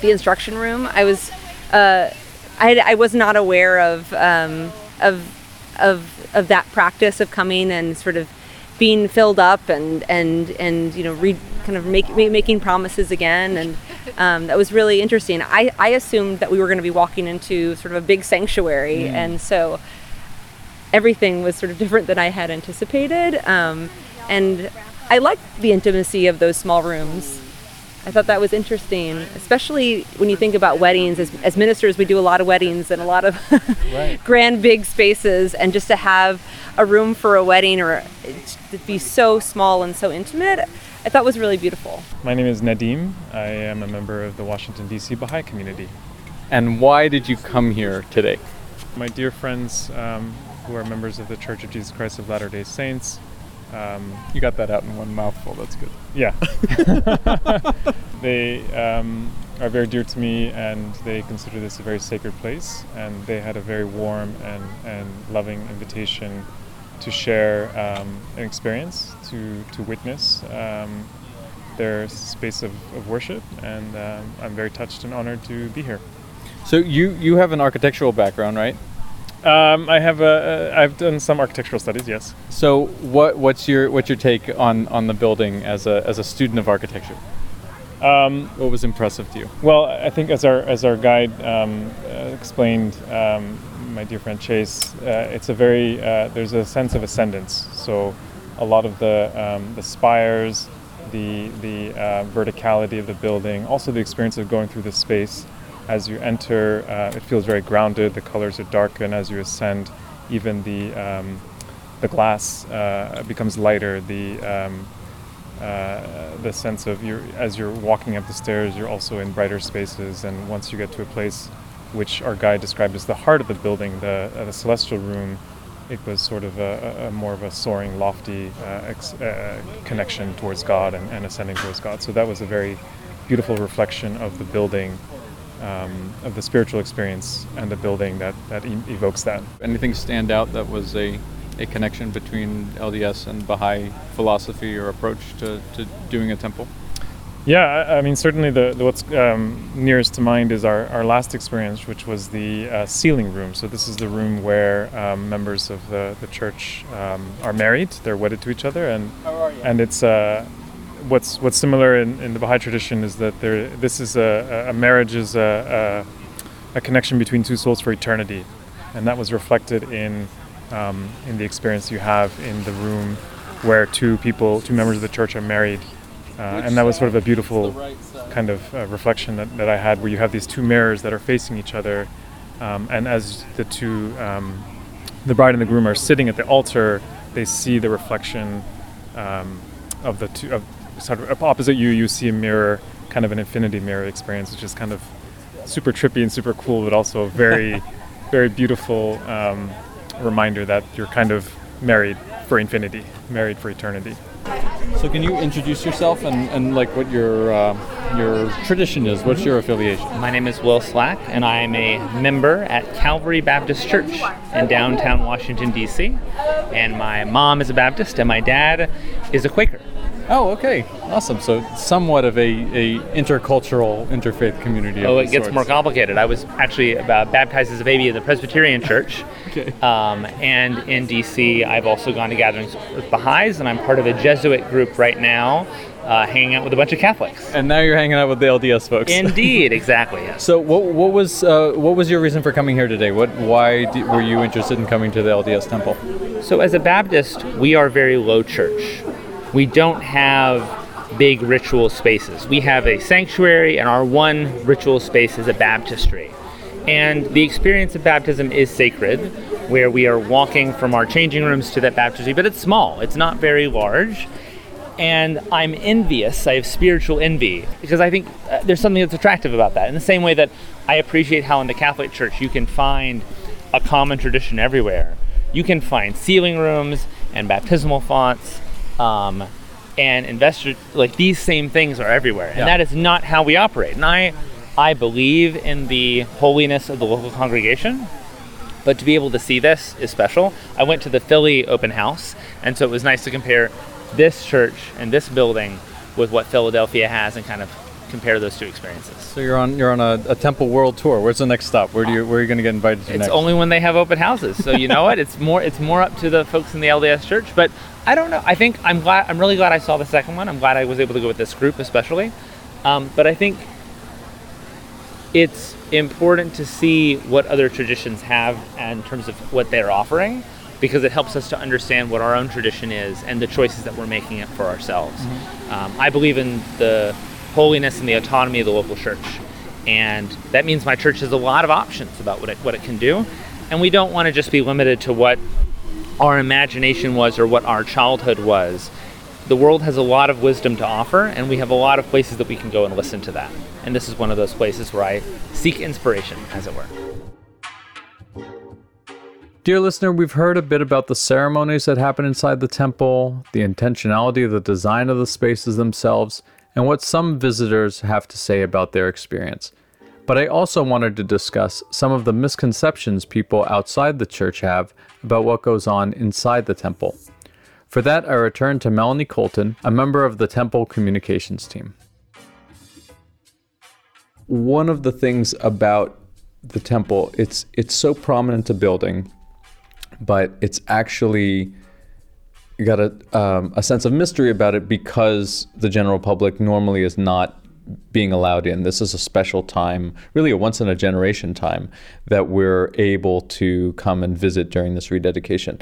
the instruction room i was uh, I, I was not aware of um, of of of that practice of coming and sort of being filled up and and and you know re, kind of make, making promises again and um, that was really interesting I, I assumed that we were going to be walking into sort of a big sanctuary mm. and so everything was sort of different than I had anticipated um, and I liked the intimacy of those small rooms I thought that was interesting, especially when you think about weddings. As, as ministers, we do a lot of weddings and a lot of <laughs> right. grand, big spaces, and just to have a room for a wedding or to be so small and so intimate, I thought was really beautiful. My name is Nadim. I am a member of the Washington, D.C. Baha'i community. And why did you come here today? My dear friends um, who are members of the Church of Jesus Christ of Latter day Saints um, you got that out in one mouthful. That's good. Yeah. <laughs> they um, are very dear to me, and they consider this a very sacred place. And they had a very warm and, and loving invitation to share um, an experience, to to witness um, their space of, of worship. And um, I'm very touched and honored to be here. So you you have an architectural background, right? Um, I have a, uh, I've done some architectural studies. Yes. So what what's your what's your take on, on the building as a as a student of architecture? Um, what was impressive to you? Well, I think as our as our guide um, uh, explained, um, my dear friend Chase, uh, it's a very uh, there's a sense of ascendance. So a lot of the um, the spires, the the uh, verticality of the building, also the experience of going through the space as you enter, uh, it feels very grounded. The colors are dark, and as you ascend, even the um, the glass uh, becomes lighter. The um, uh, the sense of you as you're walking up the stairs, you're also in brighter spaces. And once you get to a place, which our guide described as the heart of the building, the uh, the celestial room, it was sort of a, a more of a soaring, lofty uh, ex- uh, connection towards God and, and ascending towards God. So that was a very beautiful reflection of the building um, of the spiritual experience and the building that, that e- evokes that. Anything stand out that was a a connection between LDS and Baha'i philosophy or approach to, to doing a temple? Yeah, I, I mean, certainly the, the what's um, nearest to mind is our, our last experience, which was the uh, sealing room. So this is the room where um, members of the, the church um, are married; they're wedded to each other, and and it's uh, what's what's similar in, in the Baha'i tradition is that there this is a, a marriage is a, a, a connection between two souls for eternity, and that was reflected in um, in the experience you have in the room where two people, two members of the church, are married uh, and that was sort of a beautiful kind of uh, reflection that, that I had where you have these two mirrors that are facing each other. Um, and as the two, um, the bride and the groom are sitting at the altar, they see the reflection um, of the two, of sort of opposite you, you see a mirror, kind of an infinity mirror experience, which is kind of super trippy and super cool, but also a very, <laughs> very beautiful um, reminder that you're kind of married for infinity, married for eternity. So can you introduce yourself and, and like what your uh, your tradition is? What's your affiliation? My name is Will Slack, and I am a member at Calvary Baptist Church in downtown Washington D.C. And my mom is a Baptist, and my dad is a Quaker. Oh, okay, awesome. So somewhat of a, a intercultural interfaith community. Oh, it gets sorts. more complicated. I was actually baptized as a baby in the Presbyterian Church, <laughs> Okay. um, and in DC, I've also gone to gatherings with Baha'is, and I'm part of a Jesuit group right now, uh, hanging out with a bunch of Catholics. And now you're hanging out with the LDS folks. Indeed, <laughs> exactly. Yes. so what, what was uh, what was your reason for coming here today? What why were you interested in coming to the LDS temple? So, as a Baptist, we are very low church. We don't have big ritual spaces. We have a sanctuary, and our one ritual space is a baptistry. And the experience of baptism is sacred, where we are walking from our changing rooms to that baptistry, but it's small, it's not very large. And I'm envious, I have spiritual envy, because I think uh, there's something that's attractive about that. In the same way that I appreciate how in the Catholic Church you can find a common tradition everywhere. You can find sealing rooms and baptismal fonts um, and investor like these same things are everywhere. And Yeah. that is not how we operate. And i i believe in the holiness of the local congregation but to be able to see this is special. I went to the philly open house and so it was nice to compare this church and this building with what philadelphia has and kind of compare those two experiences. So you're on you're on a, a temple world tour. Where's the next stop? Where do you where are you going to get invited to it's next? only when they have open houses. So you know what? It's more it's more up to the folks in the lds church. But i don't know. I think i'm glad i'm really glad i saw the second one. I'm glad i was able to go with this group especially. Um, but i think it's important to see what other traditions have in terms of what they're offering because it helps us to understand what our own tradition is and the choices that we're making it for ourselves. Um, i believe in the holiness and the autonomy of the local church. And that means my church has a lot of options about what it, what it can do. And we don't want to just be limited to what our imagination was or what our childhood was. The world has a lot of wisdom to offer and we have a lot of places that we can go and listen to that. And this is one of those places where i seek inspiration as it were. Dear listener, we've heard a bit about the ceremonies that happen inside the temple, the intentionality of the design of the spaces themselves, and what some visitors have to say about their experience. But I also wanted to discuss some of the misconceptions people outside the church have about what goes on inside the temple. For that, I returned to Melanie Colton, a member of the temple communications team. One of the things about the temple, it's it's so prominent a building but it's actually got a, um, a sense of mystery about it because the general public normally is not being allowed in. This is a special time, really a once in a generation time, that we're able to come and visit during this rededication.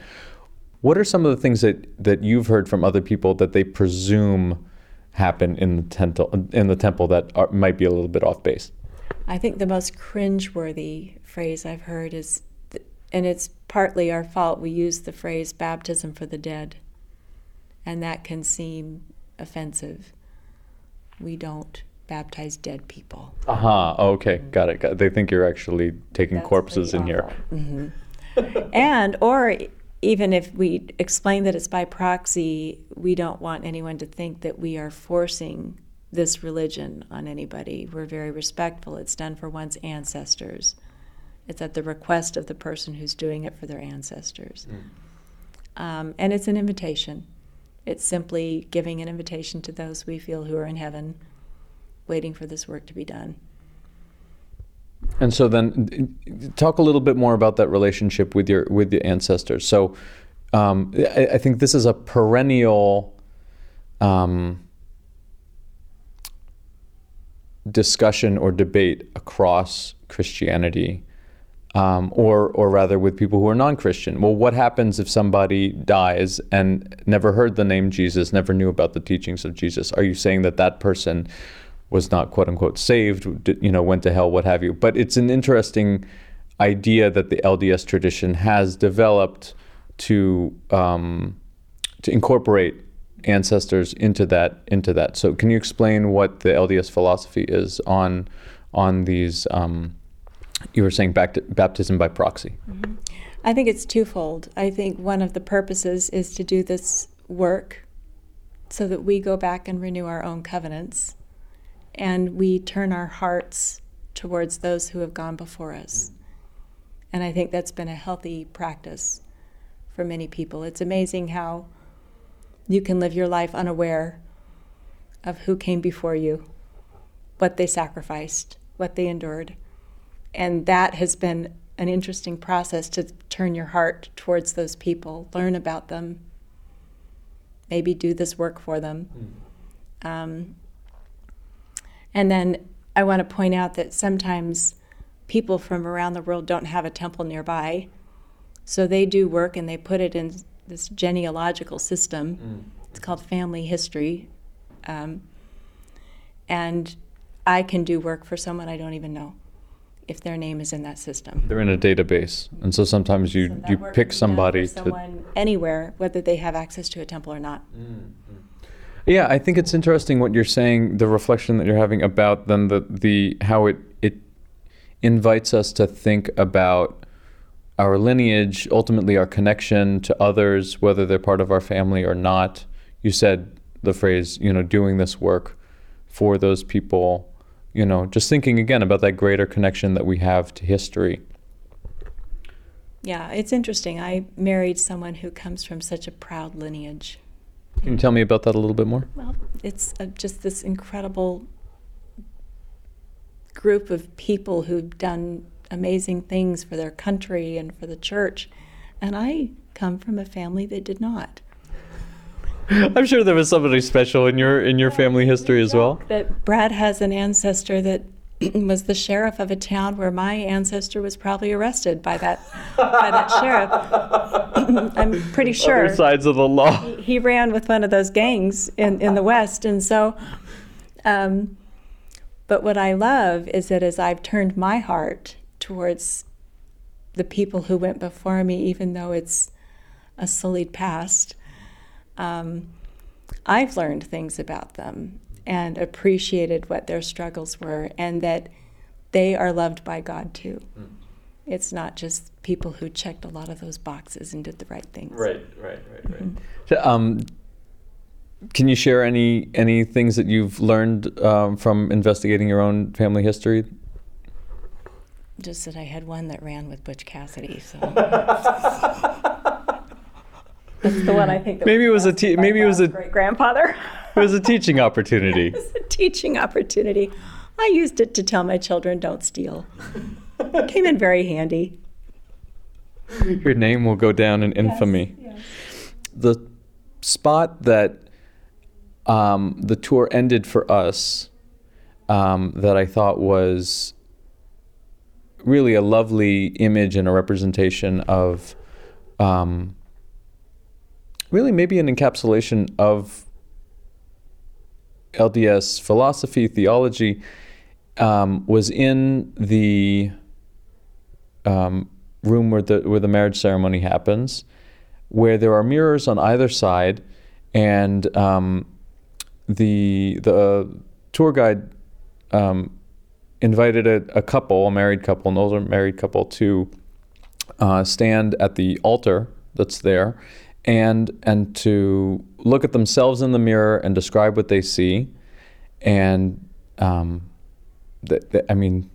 What are some of the things that, that you've heard from other people that they presume happen in the temple, in the temple that are, might be a little bit off base? I think the most cringeworthy phrase I've heard is, and it's partly our fault, we use the phrase baptism for the dead. And that can seem offensive. We don't baptize dead people. Aha, okay, got it. Got it. They think you're actually taking That's corpses in here. awful. and, or even if we explain that it's by proxy, we don't want anyone to think that we are forcing this religion on anybody. We're very respectful. It's done for one's ancestors. It's at the request of the person who's doing it for their ancestors. Um, and it's an invitation. It's simply giving an invitation to those we feel who are in heaven, waiting for this work to be done. And so then, talk a little bit more about that relationship with your with the ancestors. So, um, I, I, think this is a perennial um, discussion or debate across Christianity, um, or or rather with people who are non-Christian. Well, what happens if somebody dies and never heard the name Jesus, never knew about the teachings of Jesus? Are you saying that that person was not quote unquote saved, you know, went to hell, what have you. But it's an interesting idea that the LDS tradition has developed to um, to incorporate ancestors into that into that. So can you explain what the LDS philosophy is on on these? Um, you were saying baptism by proxy. Mm-hmm. I think it's twofold. I think one of the purposes is to do this work so that we go back and renew our own covenants and we turn our hearts towards those who have gone before us. And I think that's been a healthy practice for many people. It's amazing how you can live your life unaware of who came before you, what they sacrificed, what they endured. And that has been an interesting process to turn your heart towards those people, learn about them, maybe do this work for them. Mm. Um, and then I want to point out that sometimes people from around the world don't have a temple nearby. So they do work and they put it in this genealogical system. Mm. It's called family history. Um, and I can do work for someone I don't even know if their name is in that system. They're in a database. And so sometimes you, so you pick somebody to. Anywhere, whether they have access to a temple or not. Mm. Yeah, I think it's interesting what you're saying, the reflection that you're having about then the the how it it invites us to think about our lineage, ultimately our connection to others, whether they're part of our family or not. You said the phrase, you know, doing this work for those people, you know, just thinking again about that greater connection that we have to history. Yeah, it's interesting. I married someone who comes from such a proud lineage. Can you tell me about that a little bit more? Well, it's uh, just this incredible group of people who've done amazing things for their country and for the church. And I come from a family that did not. <laughs> I'm sure there was somebody special in your in your family history as well. That Brad has an ancestor that <clears throat> was the sheriff of a town where my ancestor was probably arrested by that by that <laughs> sheriff. <clears throat> I'm pretty sure. Other sides of the law. He, he, ran with one of those gangs in, in the West, and so. Um, but what I love is that as I've turned my heart towards the people who went before me, even though it's a sullied past, um, I've learned things about them and appreciated what their struggles were and that they are loved by God too. Mm. It's not just people who checked a lot of those boxes and did the right things. Right, right, right, right. Mm-hmm. So, um, can you share any any things that you've learned um, from investigating your own family history? Just that I had one that ran with Butch Cassidy. So <laughs> <laughs> that's the one I think. maybe it was a te- maybe it was a great grandfather. <laughs> it was a teaching opportunity. it was a teaching opportunity. I used it to tell my children don't steal. It came in very handy. Your name will go down in infamy. Yes, yes. The spot that um, the tour ended for us um, that I thought was really a lovely image and a representation of um, really maybe an encapsulation of LDS philosophy, theology, um, was in the um, room where the where the marriage ceremony happens, where there are mirrors on either side, and um, the the tour guide um, invited a, a, couple, a married couple, an older married couple, to uh, stand at the altar that's there and and to look at themselves in the mirror and describe what they see, and um, th- th- I mean,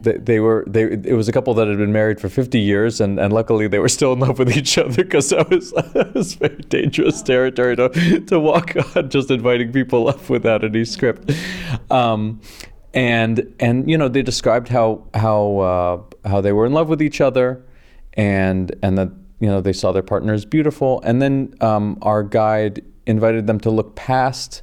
they, they were they it was a couple that had been married for 50 years and, and luckily they were still in love with each other because that was, <laughs> that was very dangerous territory to, to walk on just inviting people up without any script. Um, and and you know they described how how uh, how they were in love with each other and and that you know they saw their partner as beautiful and then um, our guide invited them to look past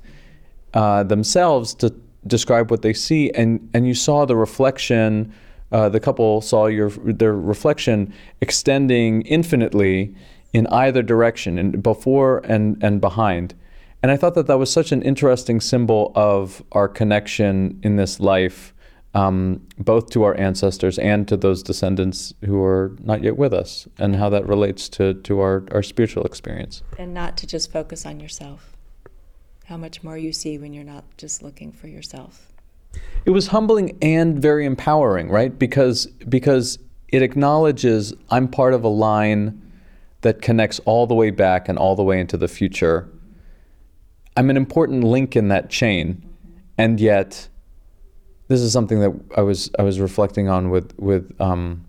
uh, themselves to describe what they see, and and you saw the reflection. Uh, the couple saw your their reflection extending infinitely in either direction, and before and and behind. And I thought that that was such an interesting symbol of our connection in this life, um, both to our ancestors and to those descendants who are not yet with us, and how that relates to, to our, our spiritual experience. And not to just focus on yourself how much more you see when you're not just looking for yourself. It was humbling and very empowering, right? Because because it acknowledges I'm part of a line that connects all the way back and all the way into the future. I'm an important link in that chain, and yet this is something that I was I was reflecting on with with um,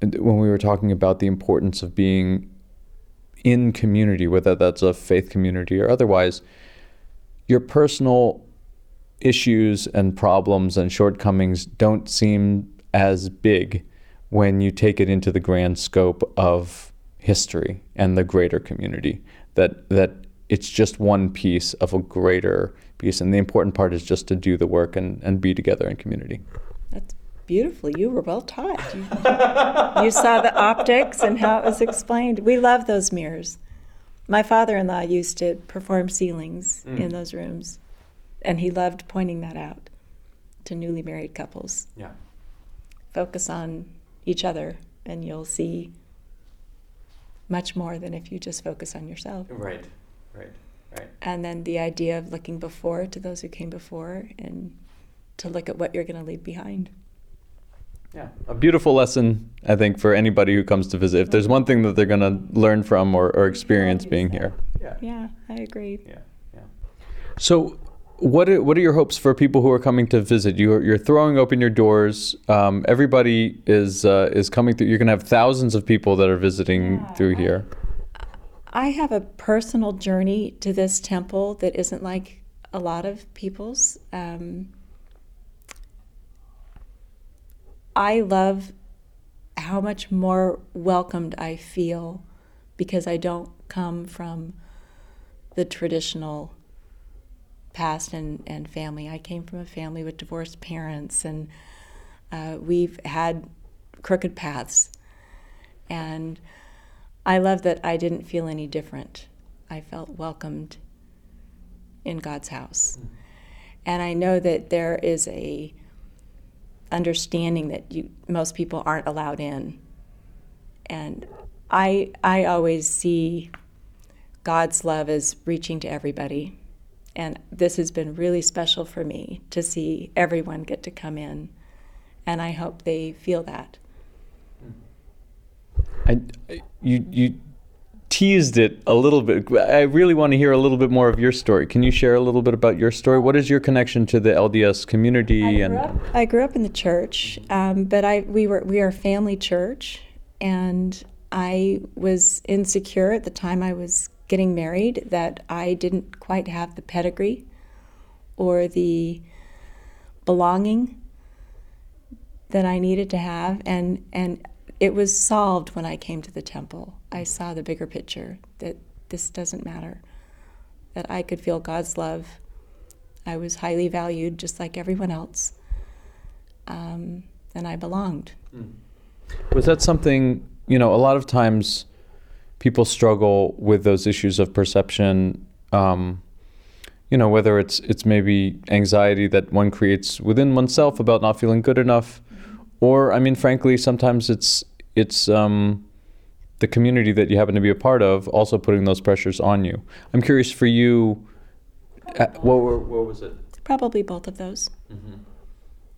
when we were talking about the importance of being in community, whether that's a faith community or otherwise, your personal issues and problems and shortcomings don't seem as big when you take it into the grand scope of history and the greater community. That that it's just one piece of a greater piece, and the important part is just to do the work and, and be together in community. That's beautiful. You were well taught. You, you saw the optics and how it was explained. We love those mirrors. My father in law used to perform sealings mm. in those rooms, and he loved pointing that out to newly married couples. Yeah. Focus on each other, and you'll see much more than if you just focus on yourself. Right, right, right. And then the idea of looking before to those who came before and to look at what you're going to leave behind. Yeah, a beautiful lesson, I think, for anybody who comes to visit. If there's one thing that they're going to learn from or, or experience being here. Yeah. Yeah, I agree. Yeah, yeah. So, what are, what are your hopes for people who are coming to visit? You're, you're throwing open your doors. Um, everybody is uh, is coming through. You're going to have thousands of people that are visiting yeah, through here. I have a personal journey to this temple that isn't like a lot of people's. Um, I love how much more welcomed I feel because I don't come from the traditional past and, and family. I came from a family with divorced parents, and uh, we've had crooked paths. And I love that I didn't feel any different. I felt welcomed in God's house. Mm. And I know that there is a understanding that you most people aren't allowed in. And I I always see God's love as reaching to everybody. And this has been really special for me to see everyone get to come in. And I hope they feel that. I, you you teased it a little bit. I really want to hear a little bit more of your story. Can you share a little bit about your story? What is your connection to the LDS community? I and up, I grew up in the church, um, but I we were we are a family church, and I was insecure at the time I was getting married that I didn't quite have the pedigree or the belonging that I needed to have, and and it was solved when I came to the temple. I saw the bigger picture that this doesn't matter, that I could feel God's love. I was highly valued just like everyone else, um, and I belonged. Hmm. Was that something, you know, a lot of times people struggle with those issues of perception. Um, you know, whether it's it's maybe anxiety that one creates within oneself about not feeling good enough, or I mean, frankly, sometimes it's it's um, the community that you happen to be a part of also putting those pressures on you. I'm curious for you. Uh, what, what, was it? Probably both of those. Mm-hmm.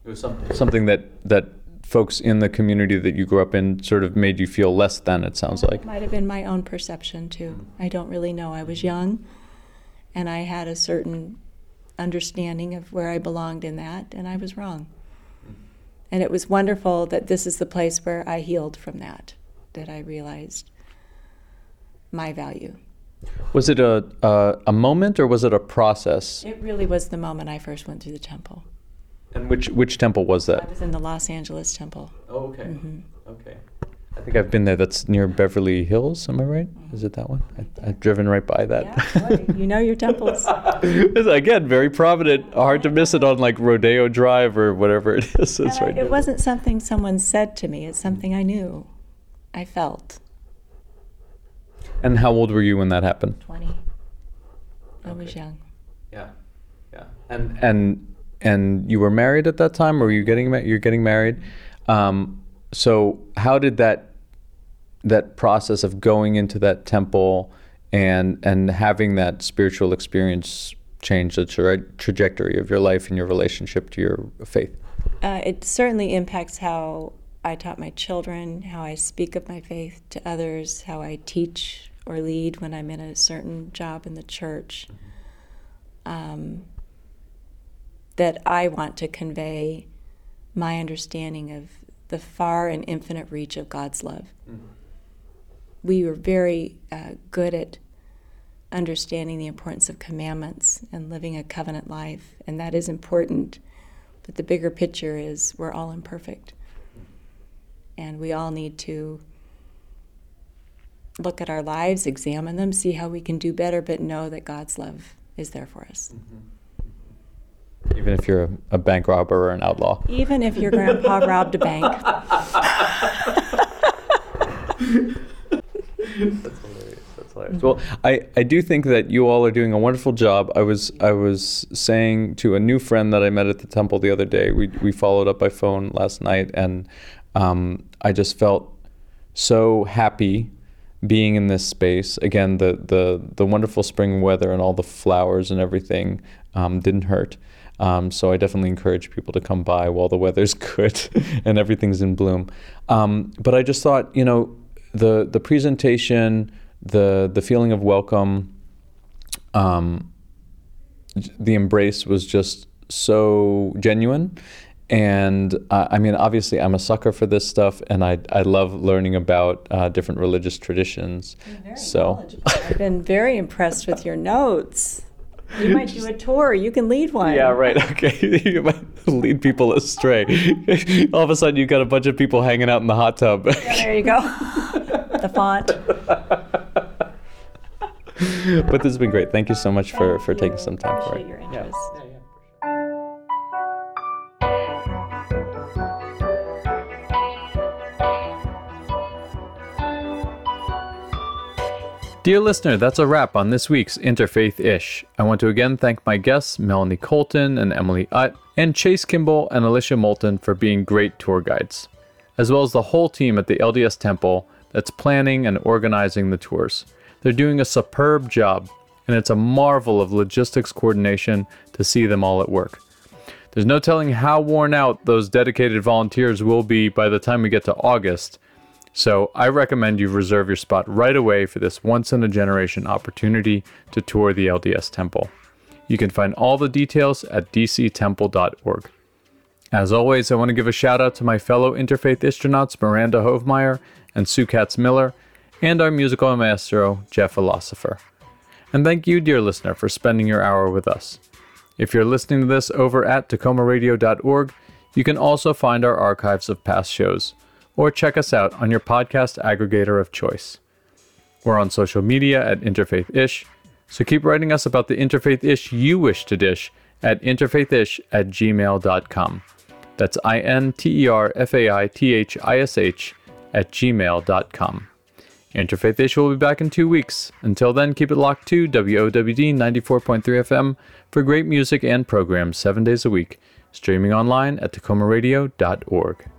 It was some, something that that folks in the community that you grew up in sort of made you feel less than. It sounds like. It might have been my own perception too. I don't really know. I was young, and I had a certain understanding of where I belonged in that, and I was wrong. Mm-hmm. And it was wonderful that this is the place where I healed from that, that I realized my value. Was it a, a a moment or was it a process? It really was the moment I first went through the temple. And which which temple was that? I was in the Los Angeles temple. Oh, okay. Okay. I think I've been there. That's near Beverly Hills. Am I right? Is it that one? I, I've driven right by that. boy, you know your temples. <laughs> Again, very prominent. Hard to miss it on like Rodeo Drive or whatever it is. It's And I- right. it wasn't something someone said to me, it's something I knew. I felt. And how old were you when that happened? 20. I was young. Yeah, yeah. And and and you were married at that time, or were you getting you're getting married? Um, so how did that that process of going into that temple and and having that spiritual experience change the tra- trajectory of your life and your relationship to your faith? Uh, it certainly impacts how I taught my children, how I speak of my faith to others, how I teach or lead when I'm in a certain job in the church. Um, that I want to convey my understanding of the far and infinite reach of God's love. We were very uh, good at understanding the importance of commandments and living a covenant life, and that is important. But the bigger picture is we're all imperfect. And we all need to look at our lives, examine them, see how we can do better, but know that God's love is there for us. Even if you're a, a bank robber or an outlaw. Even if your grandpa robbed a bank. <laughs> Well, I, I do think that you all are doing a wonderful job. I was I was saying to a new friend that I met at the temple the other day. We we followed up by phone last night, and um, I just felt so happy being in this space. Again, the the the wonderful spring weather and all the flowers and everything um, didn't hurt. Um, so I definitely encourage people to come by while the weather's <laughs> good and everything's in bloom. Um, but I just thought, you know, the the presentation, the the feeling of welcome, um, the embrace was just so genuine. And uh, I mean, obviously, I'm a sucker for this stuff, and I I love learning about uh, different religious traditions. so I've been very impressed with your notes. You might do a tour. You can lead one. Yeah, right. <laughs> Okay. you might lead people astray. <laughs> All of a sudden, you've got a bunch of people hanging out in the hot tub. There you go. <laughs> the font. <laughs> but this has been great. Thank you so much for, for taking some time for it. your interest. Dear listener, that's a wrap on this week's Interfaith Ish. I want to again thank my guests, Melanie Colton and Emily Utt, and Chase Kimball and Alicia Moulton for being great tour guides, as well as the whole team at the LDS Temple that's planning and organizing the tours. They're doing a superb job, and it's a marvel of logistics coordination to see them all at work. There's no telling how worn out those dedicated volunteers will be by the time we get to August, so I recommend you reserve your spot right away for this once in a generation opportunity to tour the LDS Temple. You can find all the details at dctemple.org. As always, I want to give a shout out to my fellow interfaith astronauts Miranda Hovmeyer and Sue Katz Miller, and our musical maestro, Jeff Philosopher. And thank you, dear listener, for spending your hour with us. If you're listening to this over at takomaradio.org, you can also find our archives of past shows, or check us out on your podcast aggregator of choice. We're on social media at Interfaith Ish, so keep writing us about the Interfaith Ish you wish to dish at interfaithish at gmail.com. That's I N T E R F A I T H I S H at gmail.com. Interfaith Ish will be back in two weeks. Until then, keep it locked to WOWD 94.3 FM for great music and programs seven days a week, streaming online at takomaradio.org.